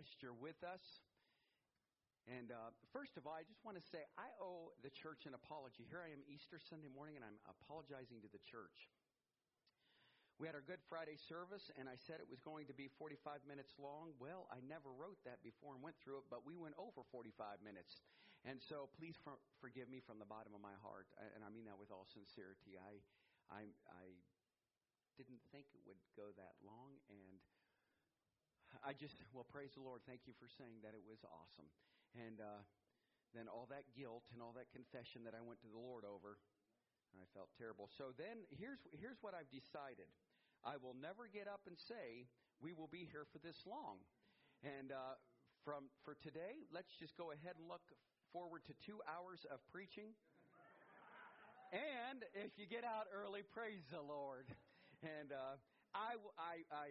blessed you're with us. And uh, first of all, I just want to say I owe the church an apology. Here I am Easter Sunday morning, and I'm apologizing to the church. We had our Good Friday service, and I said it was going to be 45 minutes long. Well, I never wrote that before and went through it, but we went over 45 minutes. And so please for, forgive me from the bottom of my heart, and I mean that with all sincerity. I, I, I didn't think it would go that long, and I just, well, praise the Lord. Thank you for saying that it was awesome. And uh, then all that guilt and all that confession that I went to the Lord over, I felt terrible. So then here's, here's what I've decided I will never get up and say, we will be here for this long. And uh, from, for today, let's just go ahead and look forward to two hours of preaching. and if you get out early, praise the Lord. And uh, I, I, I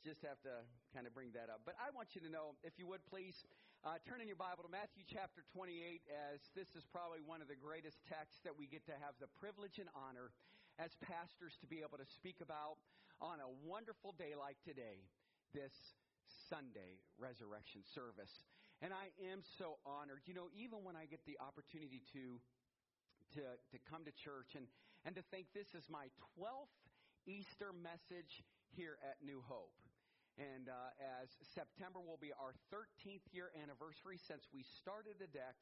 just have to kind of bring that up. But I want you to know, if you would please, uh, turn in your Bible to Matthew chapter 28, as this is probably one of the greatest texts that we get to have the privilege and honor as pastors to be able to speak about on a wonderful day like today, this Sunday resurrection service. And I am so honored. You know, even when I get the opportunity to to, to come to church and, and to think this is my 12th Easter message here at New Hope. And uh, as September will be our 13th year anniversary since we started the deck,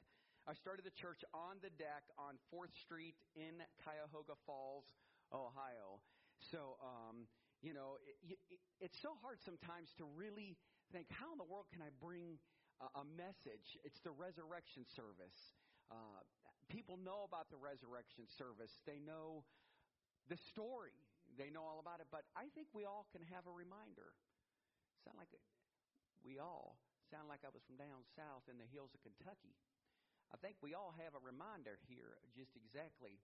I started the church on the deck on 4th Street in Cuyahoga Falls, Ohio. So, um, you know, it, it, it's so hard sometimes to really think, how in the world can I bring a, a message? It's the resurrection service. Uh, people know about the resurrection service. They know the story. They know all about it. But I think we all can have a reminder. Sound like we all sound like I was from down south in the hills of Kentucky. I think we all have a reminder here just exactly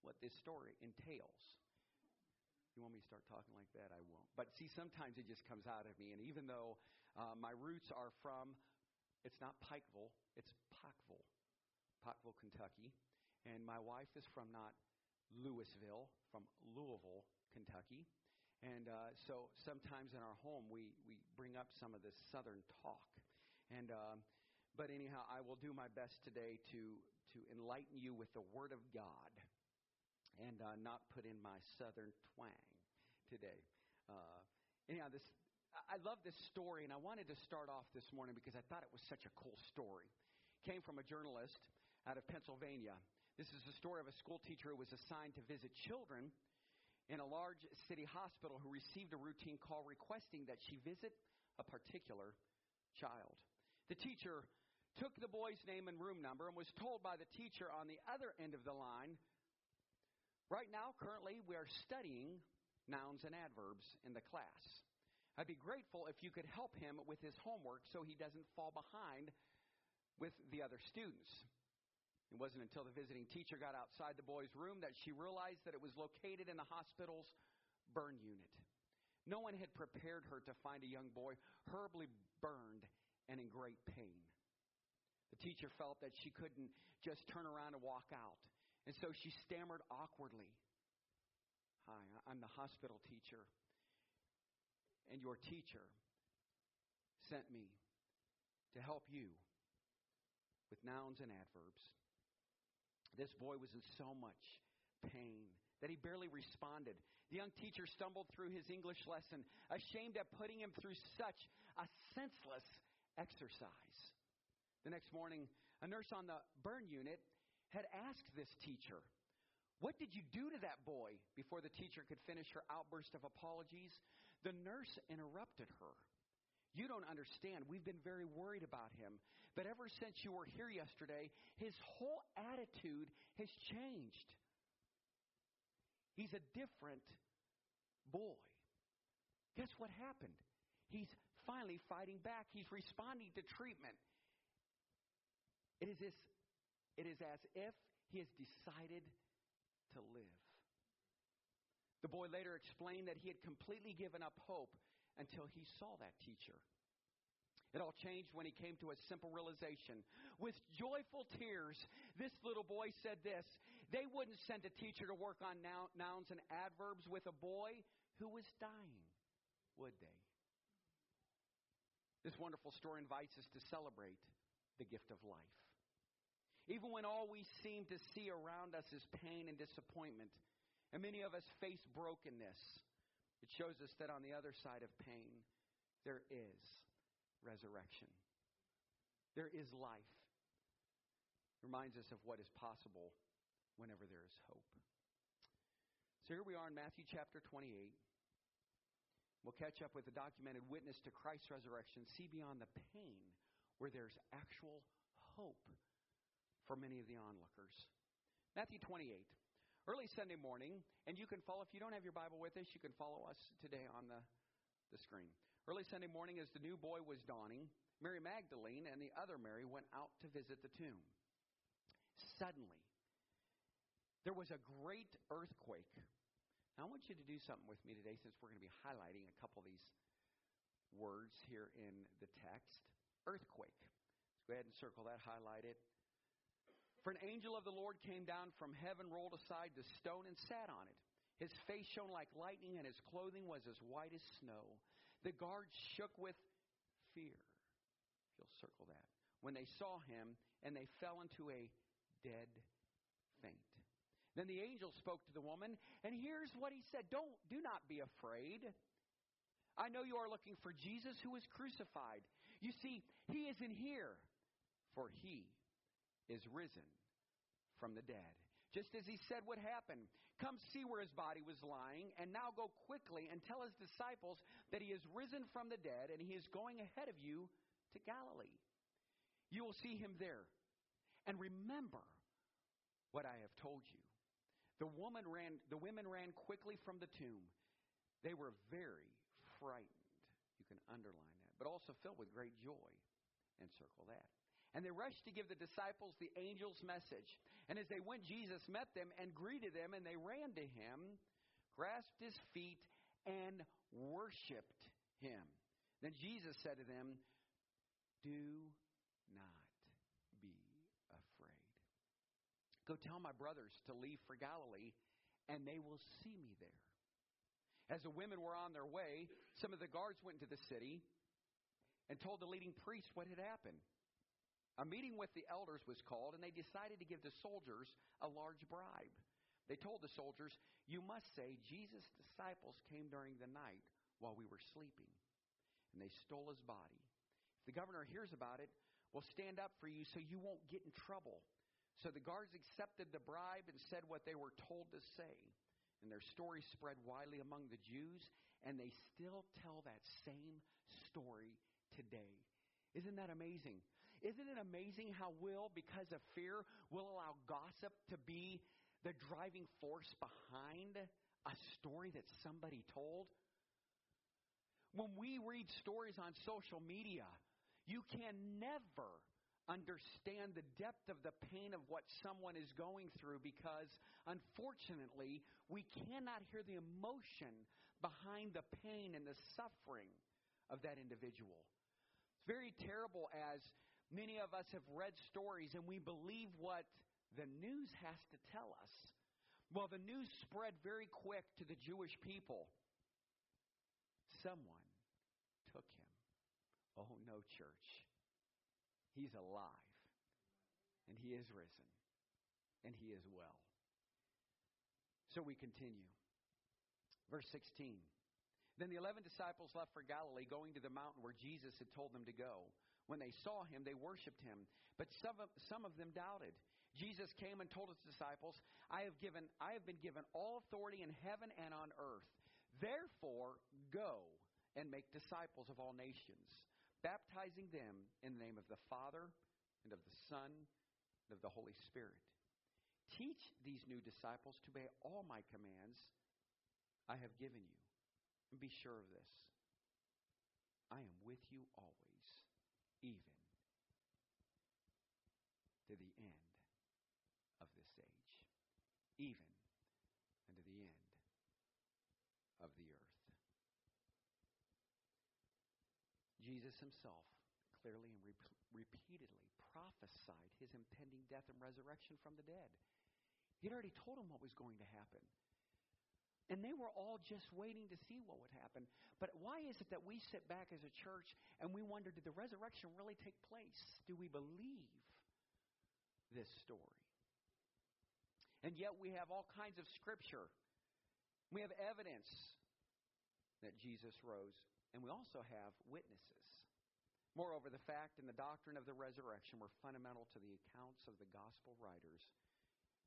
what this story entails. You want me to start talking like that? I won't. But see, sometimes it just comes out of me. And even though uh, my roots are from, it's not Pikeville, it's Pikeville, Pikeville, Kentucky. And my wife is from not Louisville, from Louisville, Kentucky. And uh, so sometimes in our home we, we bring up some of this southern talk. And uh, but anyhow, I will do my best today to to enlighten you with the Word of God, and uh, not put in my southern twang today. Uh, anyhow, this I love this story, and I wanted to start off this morning because I thought it was such a cool story. Came from a journalist out of Pennsylvania. This is the story of a school teacher who was assigned to visit children in a large city hospital who received a routine call requesting that she visit a particular child. The teacher took the boy's name and room number and was told by the teacher on the other end of the line right now, currently, we are studying nouns and adverbs in the class. I'd be grateful if you could help him with his homework so he doesn't fall behind with the other students. It wasn't until the visiting teacher got outside the boy's room that she realized that it was located in the hospital's burn unit. No one had prepared her to find a young boy horribly burned and in great pain. The teacher felt that she couldn't just turn around and walk out. And so she stammered awkwardly Hi, I'm the hospital teacher. And your teacher sent me to help you with nouns and adverbs. This boy was in so much pain that he barely responded. The young teacher stumbled through his English lesson, ashamed at putting him through such a senseless exercise. The next morning, a nurse on the burn unit had asked this teacher, What did you do to that boy? Before the teacher could finish her outburst of apologies, the nurse interrupted her. You don't understand. We've been very worried about him. But ever since you were here yesterday, his whole attitude has changed. He's a different boy. Guess what happened? He's finally fighting back. He's responding to treatment. It is, this, it is as if he has decided to live. The boy later explained that he had completely given up hope until he saw that teacher. It all changed when he came to a simple realization. With joyful tears, this little boy said this They wouldn't send a teacher to work on nouns and adverbs with a boy who was dying, would they? This wonderful story invites us to celebrate the gift of life. Even when all we seem to see around us is pain and disappointment, and many of us face brokenness, it shows us that on the other side of pain, there is resurrection. There is life. It reminds us of what is possible whenever there is hope. So here we are in Matthew chapter 28. We'll catch up with the documented witness to Christ's resurrection, see beyond the pain where there's actual hope for many of the onlookers. Matthew 28. Early Sunday morning, and you can follow, if you don't have your Bible with us, you can follow us today on the, the screen. Early Sunday morning, as the new boy was dawning, Mary Magdalene and the other Mary went out to visit the tomb. Suddenly, there was a great earthquake. Now, I want you to do something with me today since we're going to be highlighting a couple of these words here in the text. Earthquake. Let's go ahead and circle that, highlight it. For an angel of the Lord came down from heaven, rolled aside the stone, and sat on it. His face shone like lightning, and his clothing was as white as snow. The guards shook with fear. If You'll circle that. When they saw him, and they fell into a dead faint. Then the angel spoke to the woman, and here's what he said Don't, do not be afraid. I know you are looking for Jesus who was crucified. You see, he isn't here, for he is risen from the dead. Just as he said would happen. Come see where his body was lying, and now go quickly and tell his disciples that he is risen from the dead, and he is going ahead of you to Galilee. You will see him there. And remember what I have told you. The woman ran the women ran quickly from the tomb. They were very frightened. You can underline that, but also filled with great joy. And circle that. And they rushed to give the disciples the angel's message. And as they went, Jesus met them and greeted them, and they ran to him, grasped his feet, and worshiped him. Then Jesus said to them, Do not be afraid. Go tell my brothers to leave for Galilee, and they will see me there. As the women were on their way, some of the guards went into the city and told the leading priest what had happened. A meeting with the elders was called, and they decided to give the soldiers a large bribe. They told the soldiers, You must say, Jesus' disciples came during the night while we were sleeping, and they stole his body. If the governor hears about it, we'll stand up for you so you won't get in trouble. So the guards accepted the bribe and said what they were told to say. And their story spread widely among the Jews, and they still tell that same story today. Isn't that amazing? Isn't it amazing how will, because of fear, will allow gossip to be the driving force behind a story that somebody told? When we read stories on social media, you can never understand the depth of the pain of what someone is going through because, unfortunately, we cannot hear the emotion behind the pain and the suffering of that individual. It's very terrible as Many of us have read stories and we believe what the news has to tell us. Well, the news spread very quick to the Jewish people. Someone took him. Oh, no, church. He's alive, and he is risen, and he is well. So we continue. Verse 16. Then the eleven disciples left for Galilee, going to the mountain where Jesus had told them to go. When they saw him, they worshiped him, but some of, some of them doubted. Jesus came and told his disciples, I have, given, I have been given all authority in heaven and on earth. Therefore, go and make disciples of all nations, baptizing them in the name of the Father and of the Son and of the Holy Spirit. Teach these new disciples to obey all my commands I have given you. And be sure of this I am with you always even to the end of this age, even unto the end of the earth. Jesus himself clearly and re- repeatedly prophesied his impending death and resurrection from the dead. He'd already told him what was going to happen. And they were all just waiting to see what would happen. But why is it that we sit back as a church and we wonder did the resurrection really take place? Do we believe this story? And yet we have all kinds of scripture. We have evidence that Jesus rose, and we also have witnesses. Moreover, the fact and the doctrine of the resurrection were fundamental to the accounts of the gospel writers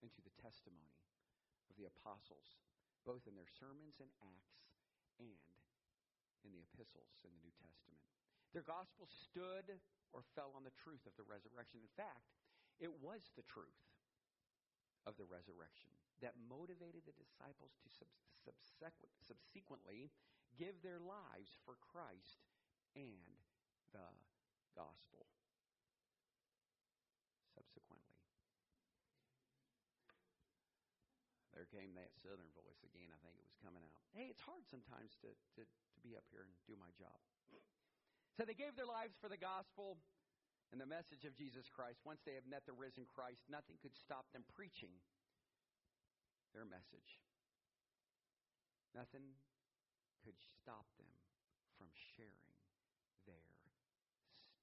and to the testimony of the apostles both in their sermons and Acts and in the epistles in the New Testament. Their gospel stood or fell on the truth of the resurrection. In fact, it was the truth of the resurrection that motivated the disciples to subsequently give their lives for Christ and the gospel. There came that southern voice again. I think it was coming out. Hey, it's hard sometimes to, to, to be up here and do my job. So they gave their lives for the gospel and the message of Jesus Christ. Once they have met the risen Christ, nothing could stop them preaching their message. Nothing could stop them from sharing their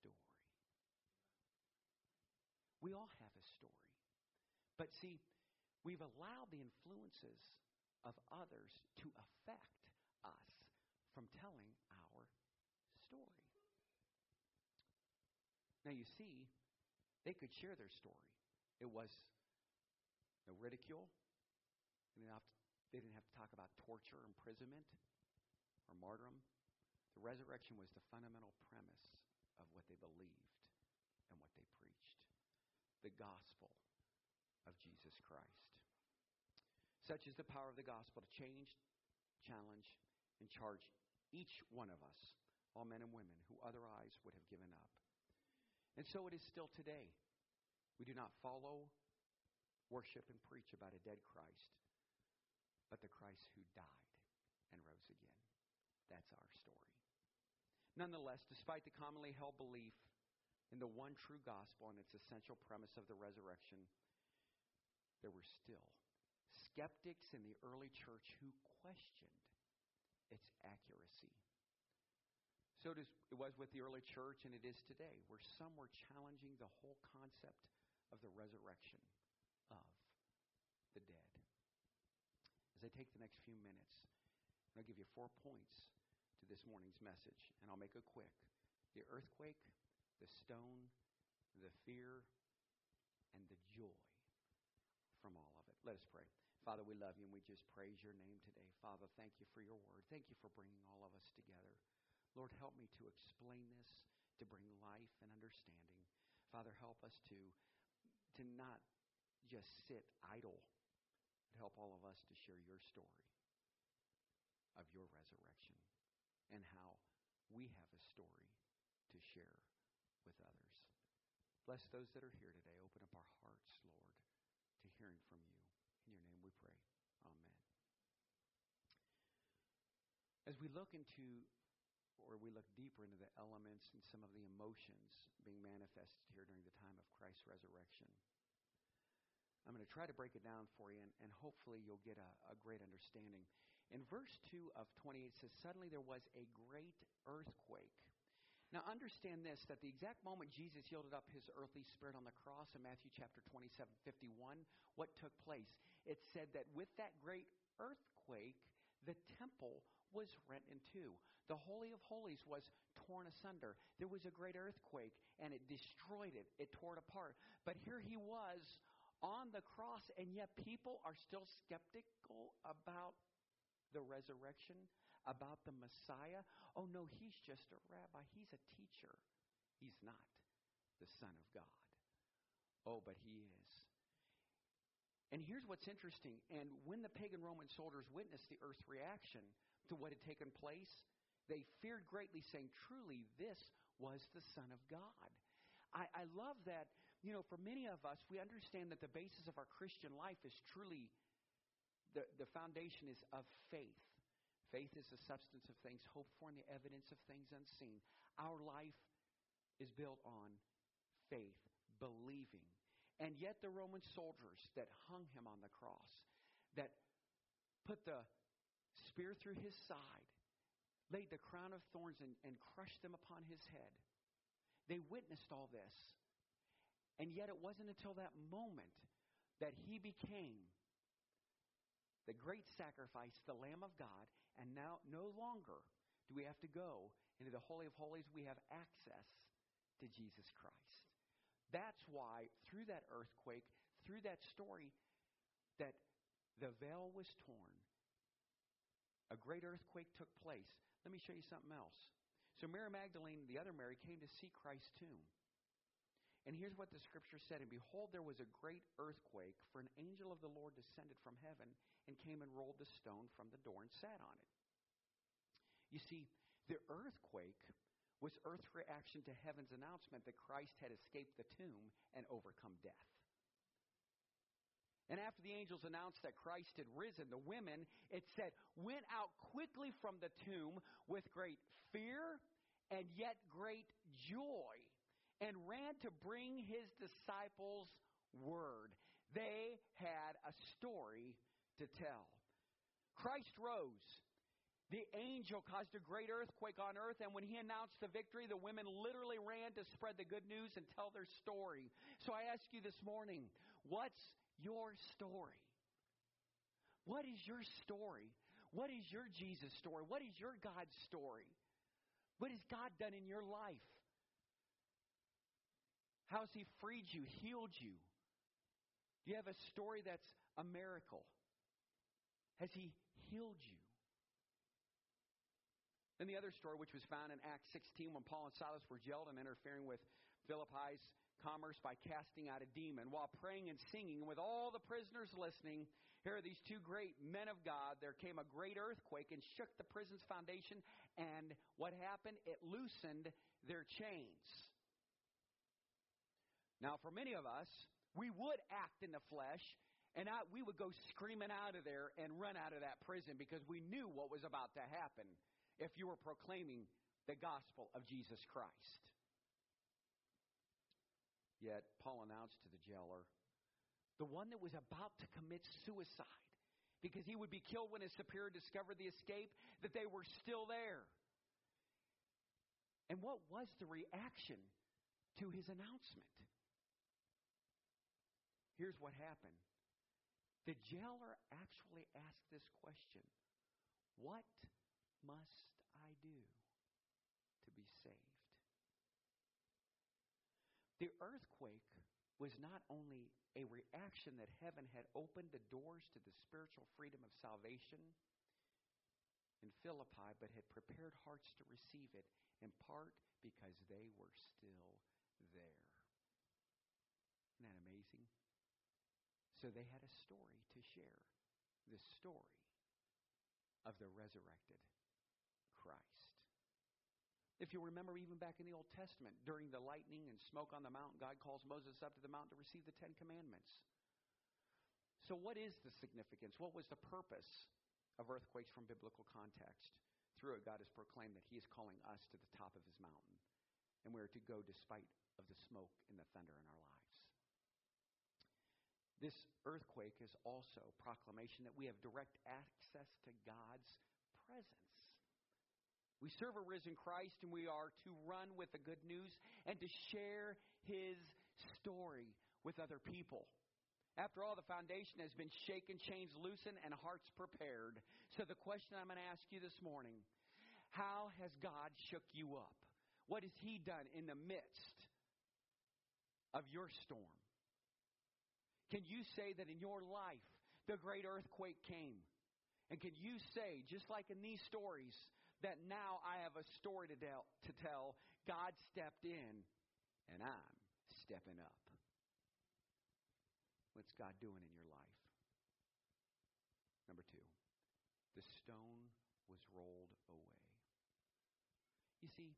story. We all have a story. But see, We've allowed the influences of others to affect us from telling our story. Now, you see, they could share their story. It was no ridicule. They didn't, have to, they didn't have to talk about torture, imprisonment, or martyrdom. The resurrection was the fundamental premise of what they believed and what they preached the gospel of Jesus Christ. Such is the power of the gospel to change, challenge, and charge each one of us, all men and women, who otherwise would have given up. And so it is still today. We do not follow, worship, and preach about a dead Christ, but the Christ who died and rose again. That's our story. Nonetheless, despite the commonly held belief in the one true gospel and its essential premise of the resurrection, there were still skeptics in the early church who questioned its accuracy. So it, is, it was with the early church, and it is today, where some were challenging the whole concept of the resurrection of the dead. As I take the next few minutes, I'll give you four points to this morning's message, and I'll make it quick. The earthquake, the stone, the fear, and the joy from all of it. Let us pray. Father, we love you and we just praise your name today. Father, thank you for your word. Thank you for bringing all of us together. Lord, help me to explain this, to bring life and understanding. Father, help us to, to not just sit idle, but help all of us to share your story of your resurrection and how we have a story to share with others. Bless those that are here today. Open up our hearts, Lord, to hearing from you. In your name we pray. Amen. As we look into, or we look deeper into the elements and some of the emotions being manifested here during the time of Christ's resurrection, I'm going to try to break it down for you, and, and hopefully you'll get a, a great understanding. In verse 2 of 28, it says, Suddenly there was a great earthquake. Now, understand this that the exact moment Jesus yielded up his earthly spirit on the cross in Matthew chapter 27 51, what took place? It said that with that great earthquake, the temple was rent in two. The Holy of Holies was torn asunder. There was a great earthquake, and it destroyed it, it tore it apart. But here he was on the cross, and yet people are still skeptical about the resurrection, about the Messiah. Oh, no, he's just a rabbi. He's a teacher. He's not the Son of God. Oh, but he is. And here's what's interesting. And when the pagan Roman soldiers witnessed the earth's reaction to what had taken place, they feared greatly, saying, Truly, this was the Son of God. I, I love that, you know, for many of us, we understand that the basis of our Christian life is truly the, the foundation is of faith. Faith is the substance of things hoped for and the evidence of things unseen. Our life is built on faith, believing. And yet, the Roman soldiers that hung him on the cross, that put the spear through his side, laid the crown of thorns and, and crushed them upon his head. They witnessed all this. And yet it wasn't until that moment that he became the great sacrifice, the Lamb of God, and now no longer do we have to go into the Holy of Holies. We have access to Jesus Christ. That's why, through that earthquake, through that story, that the veil was torn. A great earthquake took place. Let me show you something else. So, Mary Magdalene, the other Mary, came to see Christ's tomb. And here's what the scripture said And behold, there was a great earthquake, for an angel of the Lord descended from heaven and came and rolled the stone from the door and sat on it. You see, the earthquake was Earth's reaction to heaven's announcement that Christ had escaped the tomb and overcome death. And after the angels announced that Christ had risen, the women, it said, went out quickly from the tomb with great fear and yet great joy and ran to bring his disciples word. They had a story to tell. Christ rose. The angel caused a great earthquake on earth, and when he announced the victory, the women literally ran to spread the good news and tell their story. So I ask you this morning what's your story? What is your story? What is your Jesus story? What is your God story? What has God done in your life? How has He freed you, healed you? Do you have a story that's a miracle? Has He healed you? Then the other story, which was found in Acts 16, when Paul and Silas were jailed and interfering with Philippi's commerce by casting out a demon. While praying and singing, and with all the prisoners listening, here are these two great men of God. There came a great earthquake and shook the prison's foundation. And what happened? It loosened their chains. Now, for many of us, we would act in the flesh and I, we would go screaming out of there and run out of that prison because we knew what was about to happen if you were proclaiming the gospel of Jesus Christ. Yet Paul announced to the jailer, the one that was about to commit suicide, because he would be killed when his superior discovered the escape, that they were still there. And what was the reaction to his announcement? Here's what happened the jailer actually asked this question What must do to be saved? The earthquake was not only a reaction that heaven had opened the doors to the spiritual freedom of salvation in Philippi, but had prepared hearts to receive it, in part because they were still there. Isn't that amazing? So they had a story to share the story of the resurrected if you remember, even back in the Old Testament, during the lightning and smoke on the mountain, God calls Moses up to the mountain to receive the Ten Commandments. So, what is the significance? What was the purpose of earthquakes from biblical context? Through it, God has proclaimed that He is calling us to the top of His mountain, and we are to go despite of the smoke and the thunder in our lives. This earthquake is also proclamation that we have direct access to God's presence. We serve a risen Christ, and we are to run with the good news and to share his story with other people. After all, the foundation has been shaken, chains loosened, and hearts prepared. So, the question I'm going to ask you this morning how has God shook you up? What has He done in the midst of your storm? Can you say that in your life the great earthquake came? And can you say, just like in these stories, that now I have a story to tell, to tell. God stepped in, and I'm stepping up. What's God doing in your life? Number two, the stone was rolled away. You see,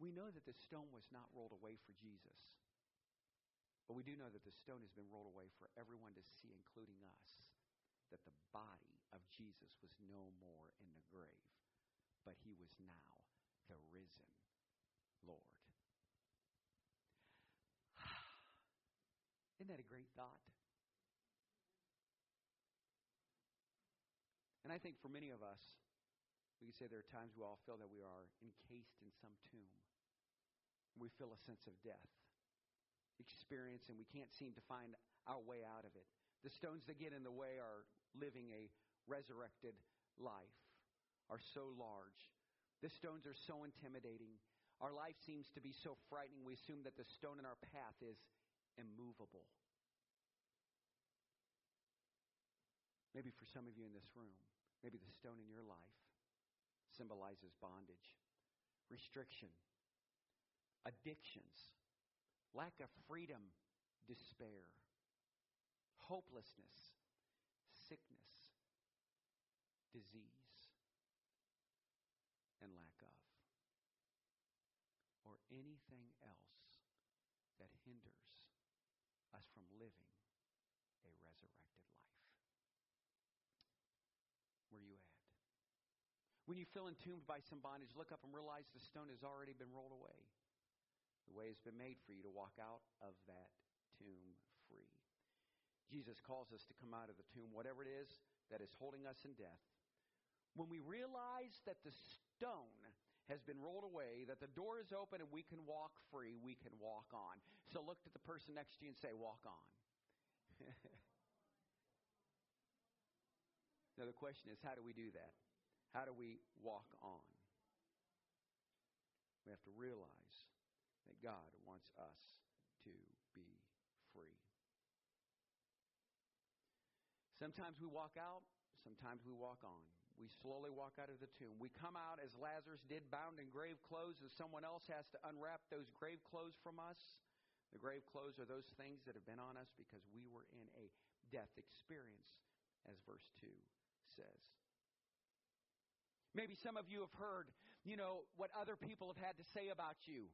we know that the stone was not rolled away for Jesus. But we do know that the stone has been rolled away for everyone to see, including us, that the body of Jesus was no more in the grave but he was now the risen Lord. Isn't that a great thought? And I think for many of us, we can say there are times we all feel that we are encased in some tomb. We feel a sense of death, experience, and we can't seem to find our way out of it. The stones that get in the way are living a resurrected life, are so large. The stones are so intimidating. Our life seems to be so frightening, we assume that the stone in our path is immovable. Maybe for some of you in this room, maybe the stone in your life symbolizes bondage, restriction, addictions, lack of freedom, despair, hopelessness, sickness, disease, and lack of, or anything else that hinders us from living a resurrected life. Where you at? When you feel entombed by some bondage, look up and realize the stone has already been rolled away. The way has been made for you to walk out of that tomb free. Jesus calls us to come out of the tomb, whatever it is that is holding us in death. When we realize that the stone has been rolled away, that the door is open and we can walk free, we can walk on. So look at the person next to you and say, Walk on. now, the question is, how do we do that? How do we walk on? We have to realize that God wants us to be free. Sometimes we walk out, sometimes we walk on. We slowly walk out of the tomb. We come out as Lazarus did, bound in grave clothes, and someone else has to unwrap those grave clothes from us. The grave clothes are those things that have been on us because we were in a death experience, as verse 2 says. Maybe some of you have heard, you know, what other people have had to say about you.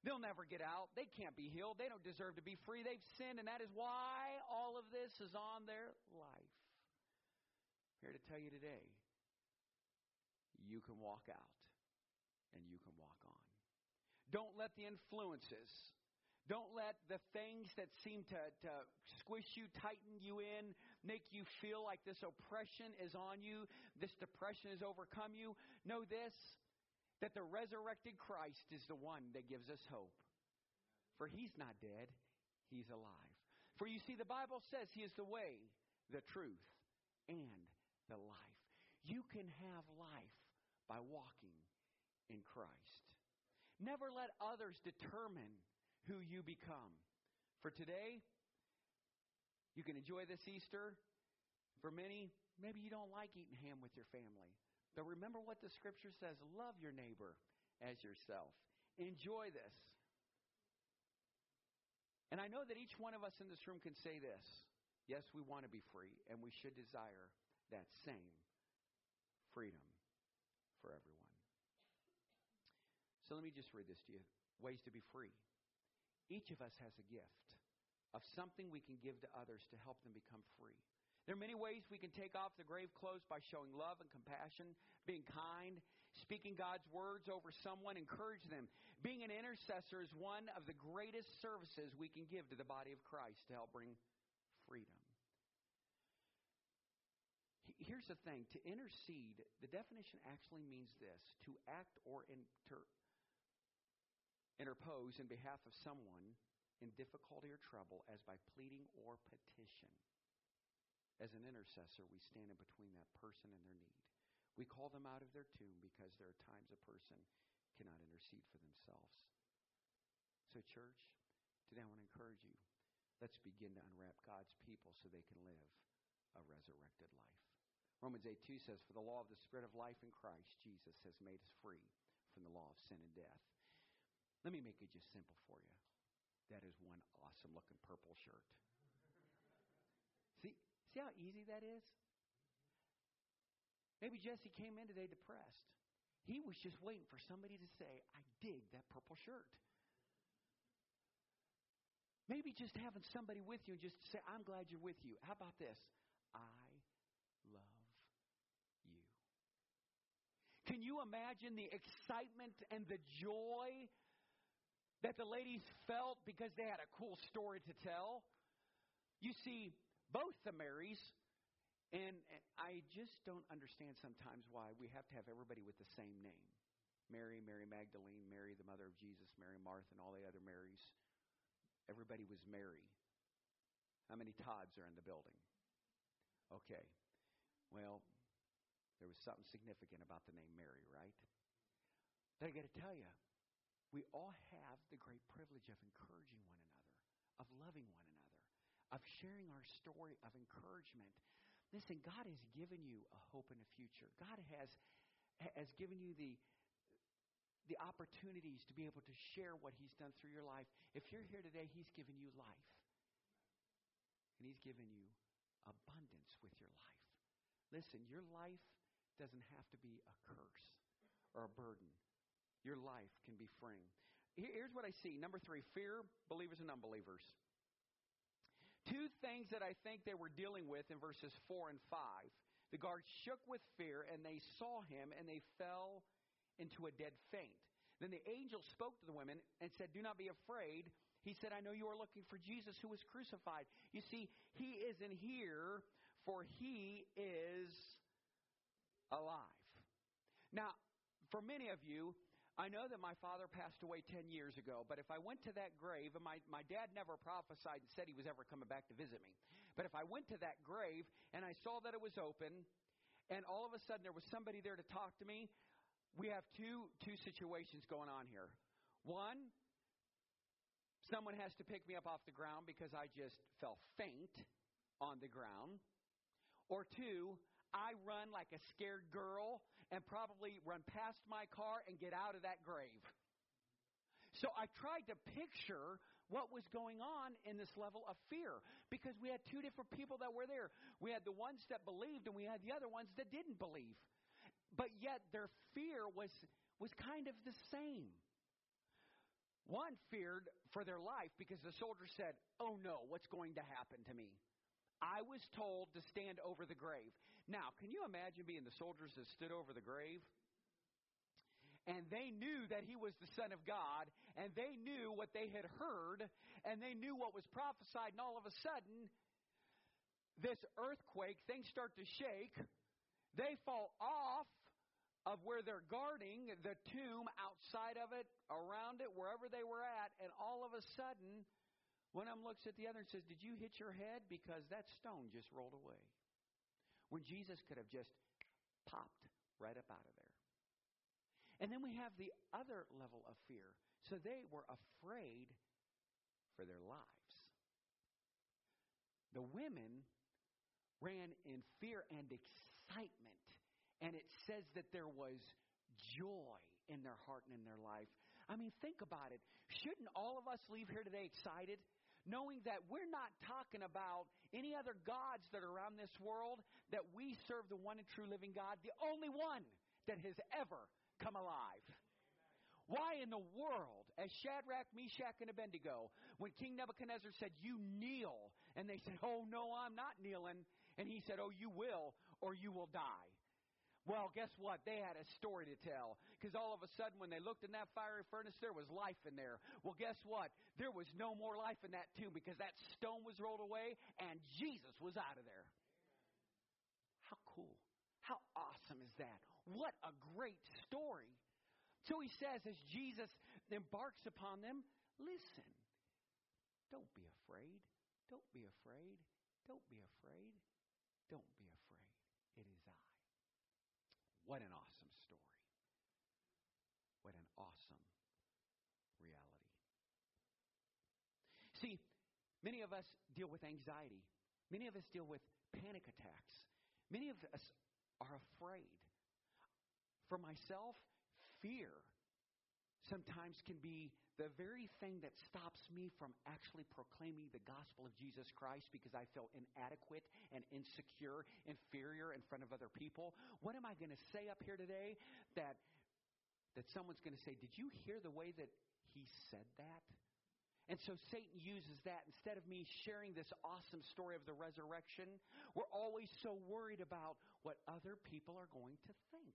They'll never get out. They can't be healed. They don't deserve to be free. They've sinned, and that is why all of this is on their life. I'm here to tell you today you can walk out and you can walk on. Don't let the influences, don't let the things that seem to, to squish you, tighten you in, make you feel like this oppression is on you, this depression has overcome you. Know this that the resurrected Christ is the one that gives us hope. For he's not dead, he's alive. For you see, the Bible says he is the way, the truth, and the life. You can have life by walking in Christ. Never let others determine who you become. For today, you can enjoy this Easter. For many, maybe you don't like eating ham with your family. But remember what the scripture says love your neighbor as yourself. Enjoy this. And I know that each one of us in this room can say this yes, we want to be free, and we should desire that same freedom for everyone. So let me just read this to you ways to be free. Each of us has a gift of something we can give to others to help them become free. There are many ways we can take off the grave clothes by showing love and compassion, being kind, speaking God's words over someone, encourage them. Being an intercessor is one of the greatest services we can give to the body of Christ to help bring freedom. Here's the thing to intercede, the definition actually means this to act or inter, interpose in behalf of someone in difficulty or trouble as by pleading or petition. As an intercessor, we stand in between that person and their need. We call them out of their tomb because there are times a person cannot intercede for themselves. So, church, today I want to encourage you. Let's begin to unwrap God's people so they can live a resurrected life. Romans 8 2 says, For the law of the Spirit of life in Christ Jesus has made us free from the law of sin and death. Let me make it just simple for you. That is one awesome looking purple shirt. See, See how easy that is? Maybe Jesse came in today depressed. He was just waiting for somebody to say, I dig that purple shirt. Maybe just having somebody with you and just say, I'm glad you're with you. How about this? I love you. Can you imagine the excitement and the joy that the ladies felt because they had a cool story to tell? You see, both the Marys And, I just don't understand sometimes why we have to have everybody with the same name. Mary, Mary Magdalene, Mary, the mother of Jesus, Mary Martha, and all the other Marys. Everybody was Mary. How many Todds are in the building? Okay. Well, there was something significant about the name Mary, right? But I got to tell you, we all have the great privilege of encouraging one another, of loving one another, of sharing our story of encouragement. Listen, God has given you a hope and a future. God has has given you the the opportunities to be able to share what He's done through your life. If you're here today, He's given you life. And He's given you abundance with your life. Listen, your life doesn't have to be a curse or a burden. Your life can be freeing. Here's what I see. Number three fear, believers and unbelievers. Two things that I think they were dealing with in verses 4 and 5. The guards shook with fear, and they saw him, and they fell into a dead faint. Then the angel spoke to the women and said, Do not be afraid. He said, I know you are looking for Jesus who was crucified. You see, he isn't here, for he is alive. Now, for many of you, I know that my father passed away 10 years ago, but if I went to that grave, and my, my dad never prophesied and said he was ever coming back to visit me, but if I went to that grave and I saw that it was open, and all of a sudden there was somebody there to talk to me, we have two two situations going on here. One, someone has to pick me up off the ground because I just fell faint on the ground. Or two, I run like a scared girl and probably run past my car and get out of that grave. So I tried to picture what was going on in this level of fear because we had two different people that were there. We had the ones that believed and we had the other ones that didn't believe but yet their fear was, was kind of the same. One feared for their life because the soldier said, Oh no, what's going to happen to me? I was told to stand over the grave. Now, can you imagine being the soldiers that stood over the grave? And they knew that he was the Son of God, and they knew what they had heard, and they knew what was prophesied, and all of a sudden, this earthquake, things start to shake. They fall off, of where they're guarding the tomb, outside of it, around it, wherever they were at, and all of a sudden, one of them looks at the other and says, Did you hit your head? Because that stone just rolled away. When Jesus could have just popped right up out of there. And then we have the other level of fear. So they were afraid for their lives. The women ran in fear and excitement and it says that there was joy in their heart and in their life. I mean, think about it. Shouldn't all of us leave here today excited? Knowing that we're not talking about any other gods that are around this world, that we serve the one and true living God, the only one that has ever come alive. Why in the world, as Shadrach, Meshach, and Abednego, when King Nebuchadnezzar said, You kneel, and they said, Oh, no, I'm not kneeling, and he said, Oh, you will, or you will die. Well, guess what? They had a story to tell. Because all of a sudden, when they looked in that fiery furnace, there was life in there. Well, guess what? There was no more life in that tomb because that stone was rolled away and Jesus was out of there. How cool. How awesome is that? What a great story. So he says, as Jesus embarks upon them, listen, don't be afraid. Don't be afraid. Don't be afraid. Don't be what an awesome story. What an awesome reality. See, many of us deal with anxiety. Many of us deal with panic attacks. Many of us are afraid. For myself, fear sometimes can be the very thing that stops me from actually proclaiming the gospel of Jesus Christ because I feel inadequate and insecure, inferior in front of other people. What am I going to say up here today that that someone's going to say, "Did you hear the way that he said that?" And so Satan uses that instead of me sharing this awesome story of the resurrection, we're always so worried about what other people are going to think.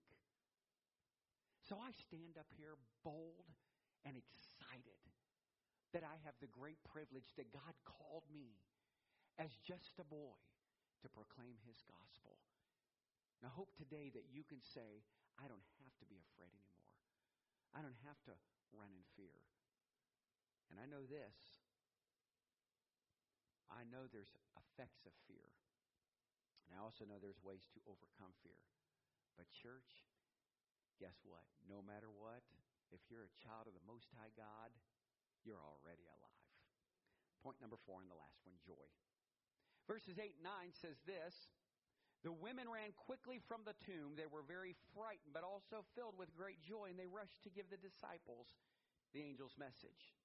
So I stand up here bold and excited that I have the great privilege that God called me as just a boy to proclaim his gospel. And I hope today that you can say, I don't have to be afraid anymore. I don't have to run in fear. And I know this I know there's effects of fear. And I also know there's ways to overcome fear. But, church, guess what? No matter what, if you're a child of the Most High God, you're already alive. Point number four and the last one joy. Verses 8 and 9 says this The women ran quickly from the tomb. They were very frightened, but also filled with great joy, and they rushed to give the disciples the angel's message.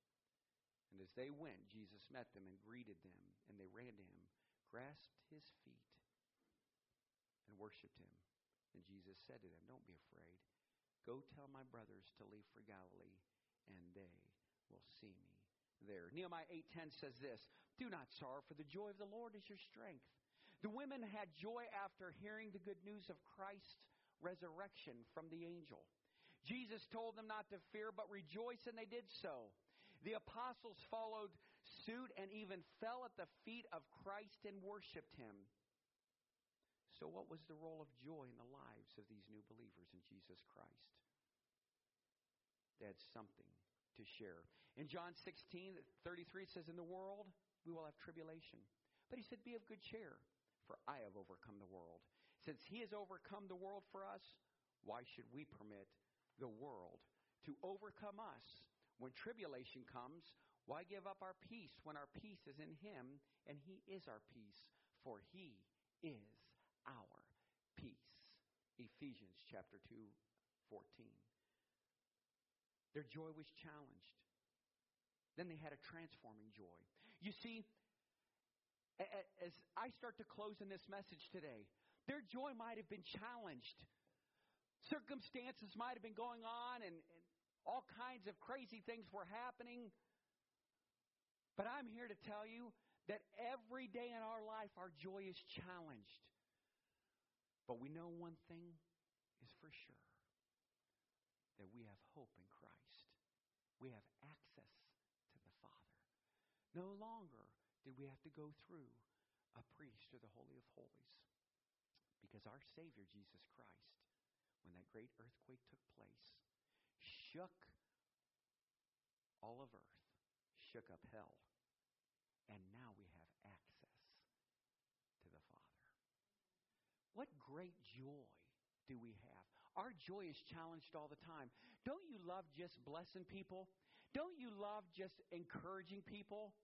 And as they went, Jesus met them and greeted them, and they ran to him, grasped his feet, and worshiped him. And Jesus said to them, Don't be afraid. Go tell my brothers to leave for Galilee, and they will see me there. Nehemiah 8:10 says this, "Do not sorrow, for the joy of the Lord is your strength." The women had joy after hearing the good news of Christ's resurrection from the angel. Jesus told them not to fear, but rejoice, and they did so. The apostles followed suit and even fell at the feet of Christ and worshiped him. So, what was the role of joy in the lives of these new believers in Jesus Christ? They had something to share. In John 16, 33, it says, In the world we will have tribulation. But he said, Be of good cheer, for I have overcome the world. Since he has overcome the world for us, why should we permit the world to overcome us? When tribulation comes, why give up our peace when our peace is in Him and He is our peace? For He is our peace. Ephesians chapter 2, 14. Their joy was challenged. Then they had a transforming joy. You see, as I start to close in this message today, their joy might have been challenged. Circumstances might have been going on, and, and all kinds of crazy things were happening. But I'm here to tell you that every day in our life, our joy is challenged. But we know one thing is for sure that we have hope in Christ. We have access to the Father. No longer did we have to go through a priest or the Holy of Holies. Because our Savior, Jesus Christ, when that great earthquake took place, shook all of earth, shook up hell, and now we have access to the Father. What great joy do we have? Our joy is challenged all the time. Don't you love just blessing people? Don't you love just encouraging people?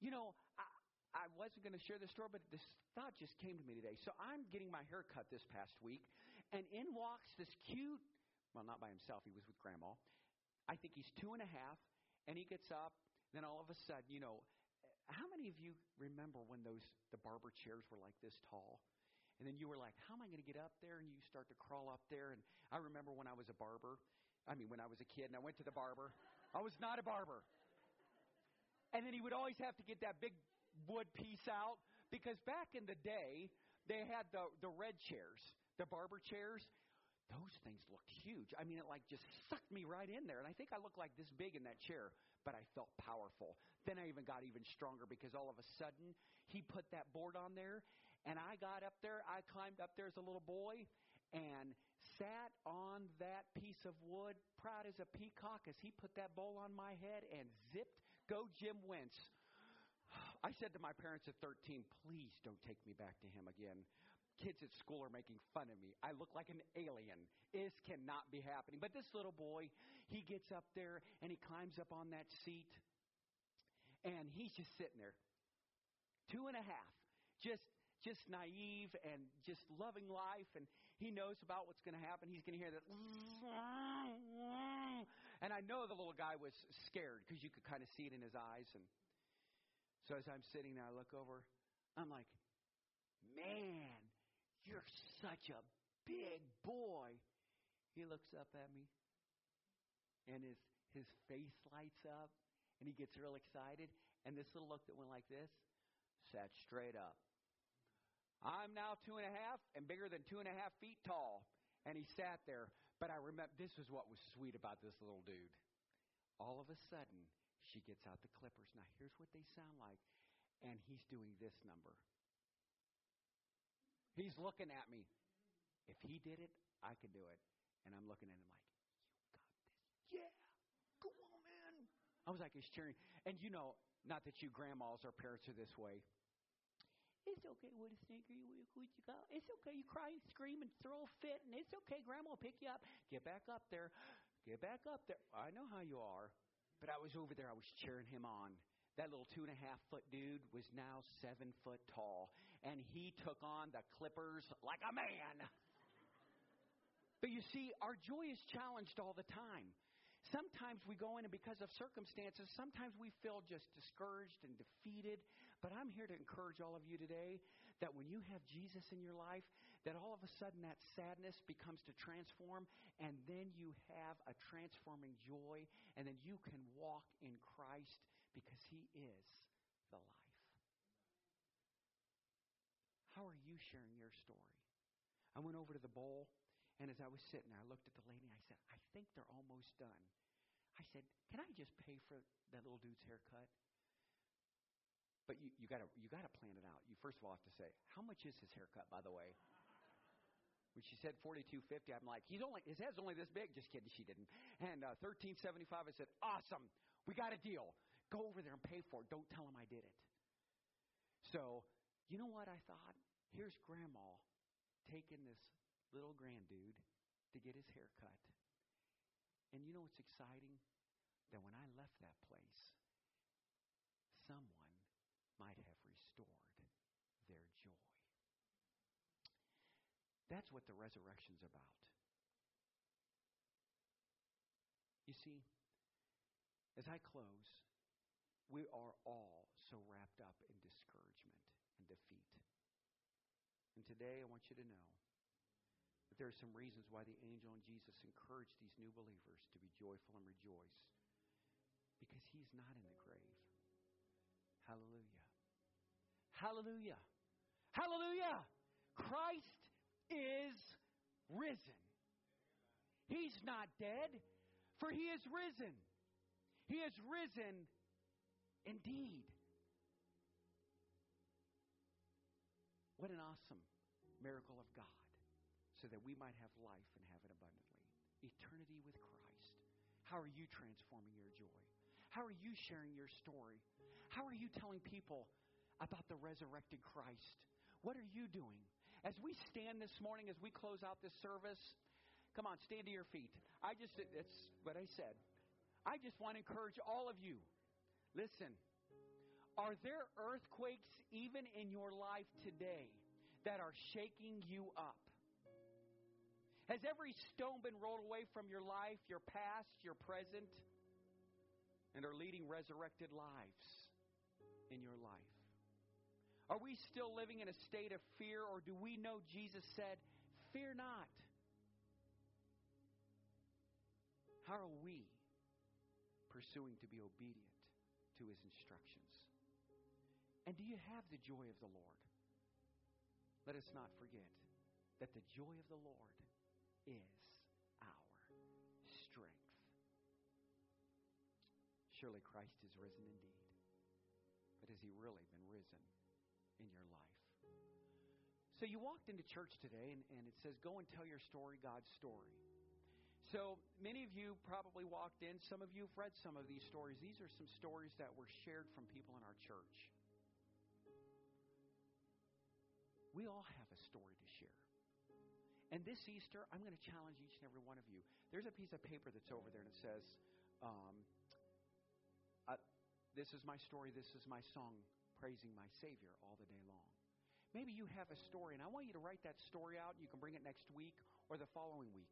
You know, I, I wasn't going to share this story, but this thought just came to me today. So I'm getting my hair cut this past week, and in walks this cute well, not by himself, he was with grandma. I think he's two and a half, and he gets up. Then all of a sudden, you know, how many of you remember when those the barber chairs were like this tall? And then you were like, how am I going to get up there? And you start to crawl up there. And I remember when I was a barber, I mean, when I was a kid and I went to the barber, I was not a barber. And then he would always have to get that big wood piece out because back in the day, they had the, the red chairs, the barber chairs those things looked huge. I mean, it like just sucked me right in there. And I think I looked like this big in that chair, but I felt powerful. Then I even got even stronger because all of a sudden he put that board on there and I got up there. I climbed up there as a little boy and sat on that piece of wood, proud as a peacock, as he put that bowl on my head and zipped, go Jim Wentz. I said to my parents at 13, please don't take me back to him again kids at school are making fun of me. I look like an alien. This cannot be happening. But this little boy, he gets up there and he climbs up on that seat and he's just sitting there. Two and a half. Just just naive and just loving life and he knows about what's going to happen. He's going to hear that and I know the little guy was scared because you could kind of see it in his eyes and so as I'm sitting there I look over I'm like man you're such a big boy. He looks up at me, and his, his face lights up, and he gets real excited. And this little look that went like this sat straight up. I'm now two and a half and bigger than two and a half feet tall. And he sat there. But I remember this is what was sweet about this little dude. All of a sudden, she gets out the clippers. Now, here's what they sound like. And he's doing this number. He's looking at me. If he did it, I could do it. And I'm looking at him like, You got this. Yeah. Go on, man. I was like, he's cheering. And you know, not that you grandmas or parents are this way. It's okay, what a stinker. You, what you got? It's okay. You cry, you scream, and throw a fit, and it's okay. Grandma will pick you up. Get back up there. Get back up there. I know how you are. But I was over there. I was cheering him on. That little two and a half foot dude was now seven foot tall, and he took on the Clippers like a man. But you see, our joy is challenged all the time. Sometimes we go in and because of circumstances, sometimes we feel just discouraged and defeated. But I'm here to encourage all of you today that when you have Jesus in your life, that all of a sudden that sadness becomes to transform, and then you have a transforming joy, and then you can walk in Christ because He is the life. How are you sharing your story? I went over to the bowl, and as I was sitting there, I looked at the lady, and I said, I think they're almost done. I said, Can I just pay for that little dude's haircut? But you, you gotta you gotta plan it out. You first of all have to say, how much is his haircut, by the way? When she said forty two fifty, I'm like, he's only his head's only this big. Just kidding, she didn't. And uh, thirteen seventy five, I said, awesome, we got a deal. Go over there and pay for it. Don't tell him I did it. So, you know what I thought? Here's Grandma taking this little grand dude to get his hair cut. And you know what's exciting? That when I left that place, someone might have restored their joy. That's what the resurrection's about. You see, as I close, we are all so wrapped up in discouragement and defeat. And today I want you to know that there are some reasons why the angel and Jesus encouraged these new believers to be joyful and rejoice because he's not in the grave. Hallelujah. Hallelujah. Hallelujah. Christ is risen. He's not dead, for he is risen. He is risen indeed. What an awesome miracle of God, so that we might have life and have it abundantly. Eternity with Christ. How are you transforming your joy? How are you sharing your story? How are you telling people about the resurrected Christ. What are you doing? As we stand this morning, as we close out this service, come on, stand to your feet. I just, it's what I said. I just want to encourage all of you. Listen, are there earthquakes even in your life today that are shaking you up? Has every stone been rolled away from your life, your past, your present, and are leading resurrected lives in your life? Are we still living in a state of fear, or do we know Jesus said, Fear not? How are we pursuing to be obedient to his instructions? And do you have the joy of the Lord? Let us not forget that the joy of the Lord is our strength. Surely Christ is risen indeed. But has he really been risen? In your life. So you walked into church today, and, and it says, Go and tell your story, God's story. So many of you probably walked in. Some of you have read some of these stories. These are some stories that were shared from people in our church. We all have a story to share. And this Easter, I'm going to challenge each and every one of you. There's a piece of paper that's over there, and it says, um, uh, This is my story, this is my song praising my Savior all the day long. Maybe you have a story, and I want you to write that story out. You can bring it next week or the following week.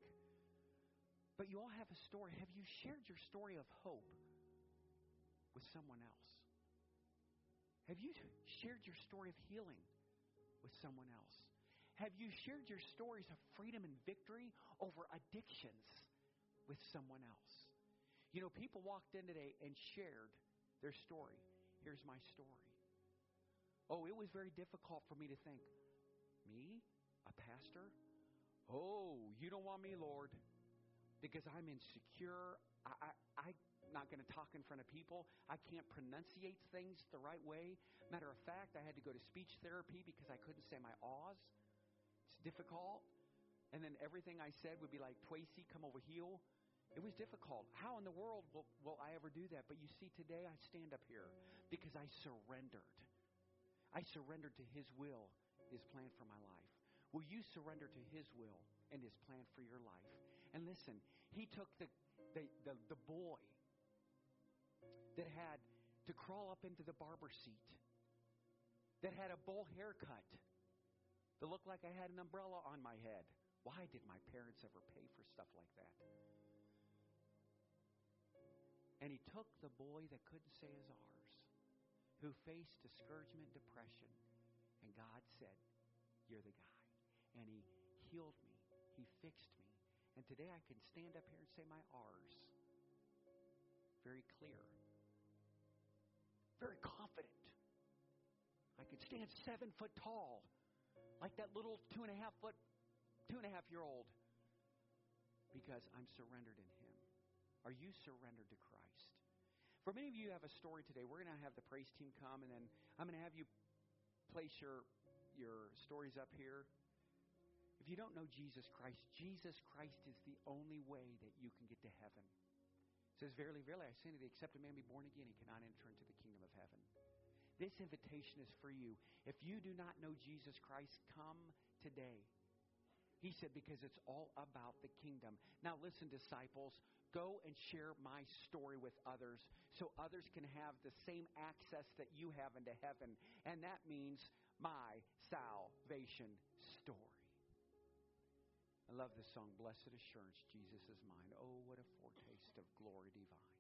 But you all have a story. Have you shared your story of hope with someone else? Have you shared your story of healing with someone else? Have you shared your stories of freedom and victory over addictions with someone else? You know, people walked in today and shared their story. Here's my story. Oh, it was very difficult for me to think, me, a pastor? Oh, you don't want me, Lord, because I'm insecure. I, I, I'm not going to talk in front of people. I can't pronunciate things the right way. Matter of fact, I had to go to speech therapy because I couldn't say my ahs. It's difficult. And then everything I said would be like, Tracy, come over heel. It was difficult. How in the world will, will I ever do that? But you see, today I stand up here because I surrendered. I surrendered to His will, His plan for my life. Will you surrender to His will and His plan for your life? And listen, He took the, the, the, the boy that had to crawl up into the barber seat, that had a bowl haircut, that looked like I had an umbrella on my head. Why did my parents ever pay for stuff like that? And he took the boy that couldn't say his R's, who faced discouragement, depression, and God said, You're the guy. And he healed me, he fixed me. And today I can stand up here and say my R's very clear, very confident. I could stand seven foot tall, like that little two and a half foot, two and a half year old, because I'm surrendered in Him. Are you surrendered to Christ? For many of you have a story today. We're going to have the praise team come, and then I'm going to have you place your your stories up here. If you don't know Jesus Christ, Jesus Christ is the only way that you can get to heaven. It says, Verily, verily, I say unto thee, except a man be born again, he cannot enter into the kingdom of heaven. This invitation is for you. If you do not know Jesus Christ, come today. He said, because it's all about the kingdom. Now, listen, disciples, go and share my story with others so others can have the same access that you have into heaven. And that means my salvation story. I love this song, Blessed Assurance, Jesus is mine. Oh, what a foretaste of glory divine.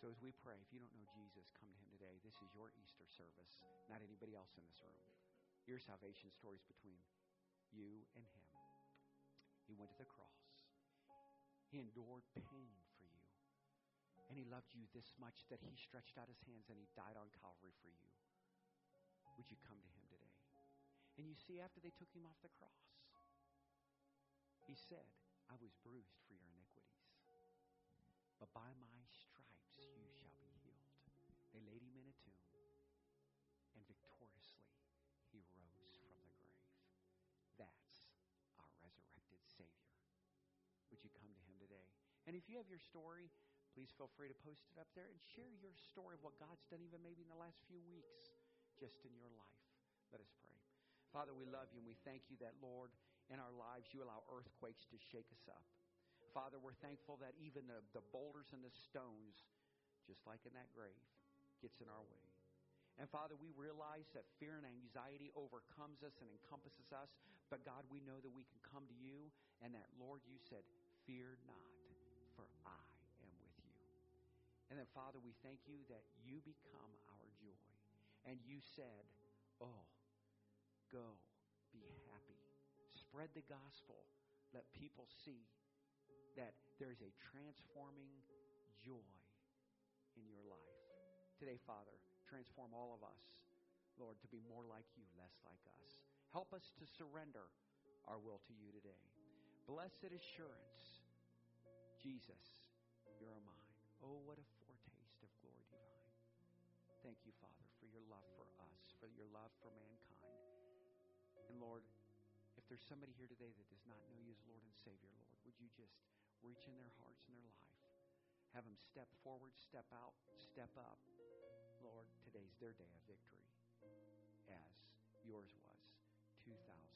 So as we pray, if you don't know Jesus, come to him today. This is your Easter service, not anybody else in this room. Your salvation story is between you and him. He went to the cross. He endured pain for you. And he loved you this much that he stretched out his hands and he died on Calvary for you. Would you come to him today? And you see, after they took him off the cross, he said, I was bruised for your iniquities. But by my stripes you shall be healed. they laid And if you have your story, please feel free to post it up there and share your story of what God's done, even maybe in the last few weeks, just in your life. Let us pray. Father, we love you and we thank you that, Lord, in our lives, you allow earthquakes to shake us up. Father, we're thankful that even the, the boulders and the stones, just like in that grave, gets in our way. And Father, we realize that fear and anxiety overcomes us and encompasses us. But God, we know that we can come to you and that, Lord, you said, Fear not, for I am with you. And then, Father, we thank you that you become our joy. And you said, Oh, go, be happy. Spread the gospel. Let people see that there's a transforming joy in your life. Today, Father, transform all of us, Lord, to be more like you, less like us. Help us to surrender our will to you today. Blessed assurance, Jesus, you're mine. Oh, what a foretaste of glory divine. Thank you, Father, for your love for us, for your love for mankind. And Lord, if there's somebody here today that does not know you as Lord and Savior, Lord, would you just reach in their hearts and their life? Have them step forward, step out, step up, Lord, today's their day of victory, as yours was 2,000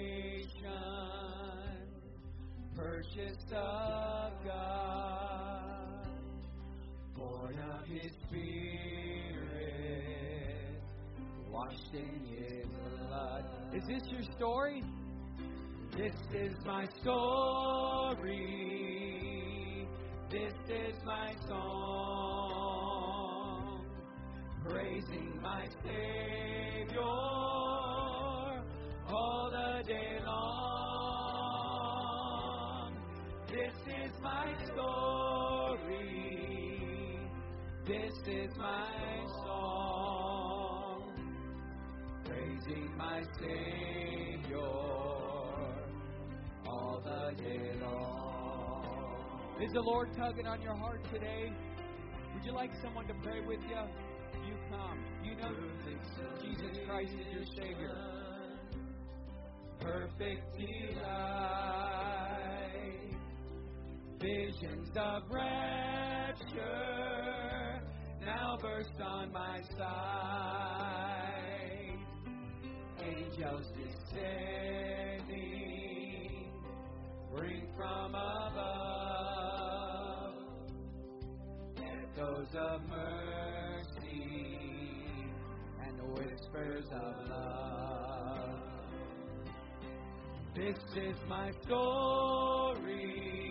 purchased of God, born of His Spirit, washed in His blood. Is this your story? This is my story. This is my song. praising my Savior all the day long. This is my story. This is my song. Praising my Savior all the day long. Is the Lord tugging on your heart today? Would you like someone to pray with you? You come. You know Jesus Christ is your Savior. Perfect delight, visions of rapture now burst on my sight. Angels descending, bring from above echoes of mercy and whispers of love. This is my story.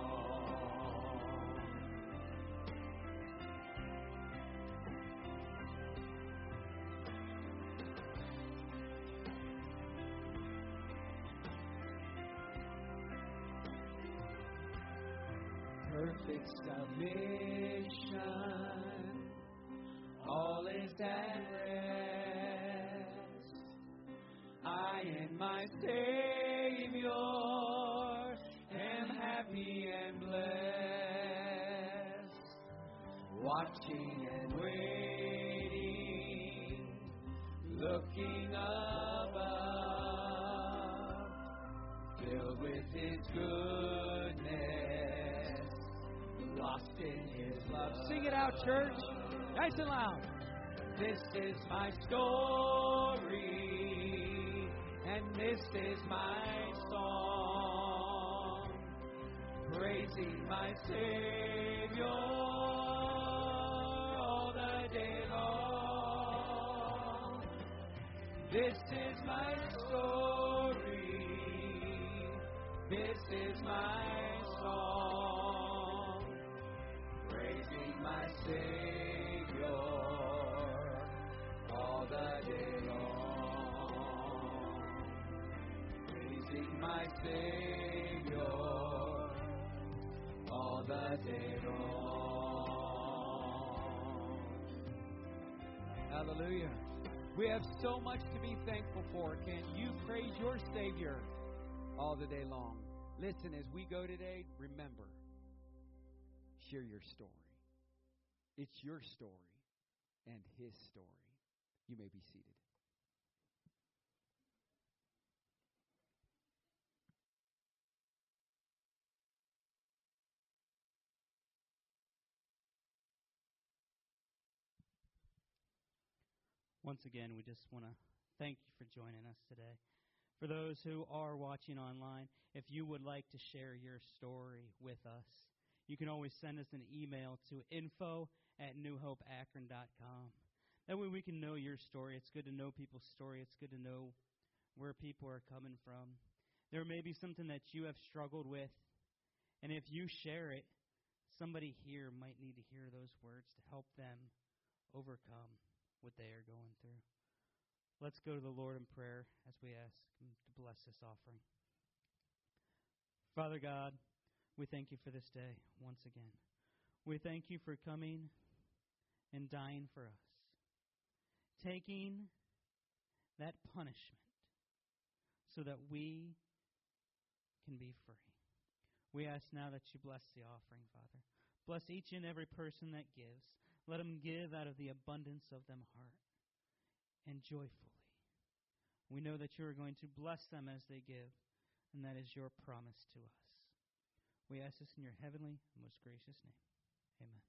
Perfect submission, all is at rest. I and my Savior am happy and blessed, watching church. Nice and loud. This is my story, and this is my song, praising my Savior all the day long. This is my story, this is my song, my Savior all the day long. Praising my Savior all the day long. Hallelujah. We have so much to be thankful for. Can you praise your Savior all the day long? Listen, as we go today, remember, share your story. It's your story and His story. You may be seated. Once again, we just want to thank you for joining us today. For those who are watching online, if you would like to share your story with us, you can always send us an email to info at newhopeakron.com. That way we can know your story. It's good to know people's story. It's good to know where people are coming from. There may be something that you have struggled with, and if you share it, somebody here might need to hear those words to help them overcome what they are going through. Let's go to the Lord in prayer as we ask Him to bless this offering. Father God, we thank you for this day once again. We thank you for coming and dying for us, taking that punishment so that we can be free. We ask now that you bless the offering, Father. Bless each and every person that gives. Let them give out of the abundance of them heart and joyfully. We know that you are going to bless them as they give, and that is your promise to us. We ask this in your heavenly, most gracious name. Amen.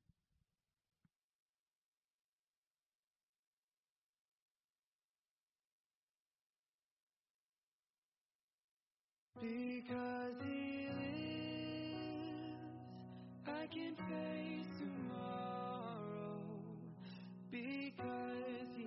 Because he lives, I can face tomorrow. Because he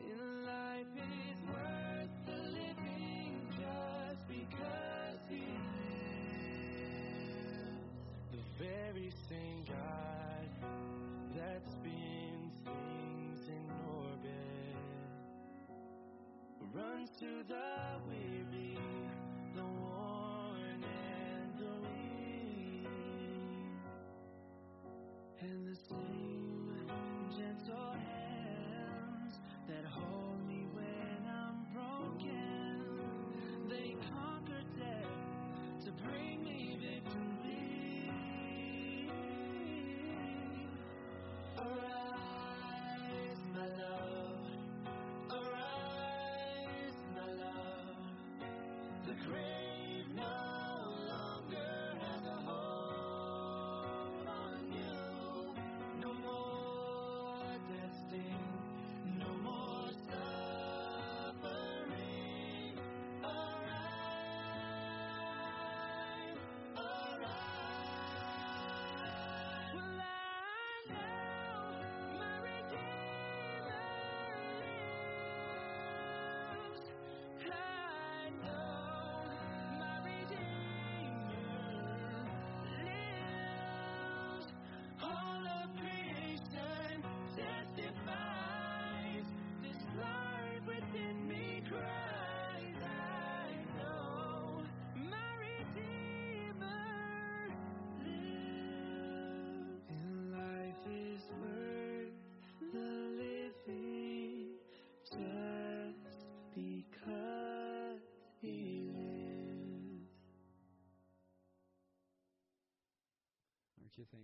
and life is worth the living just because He is the very same.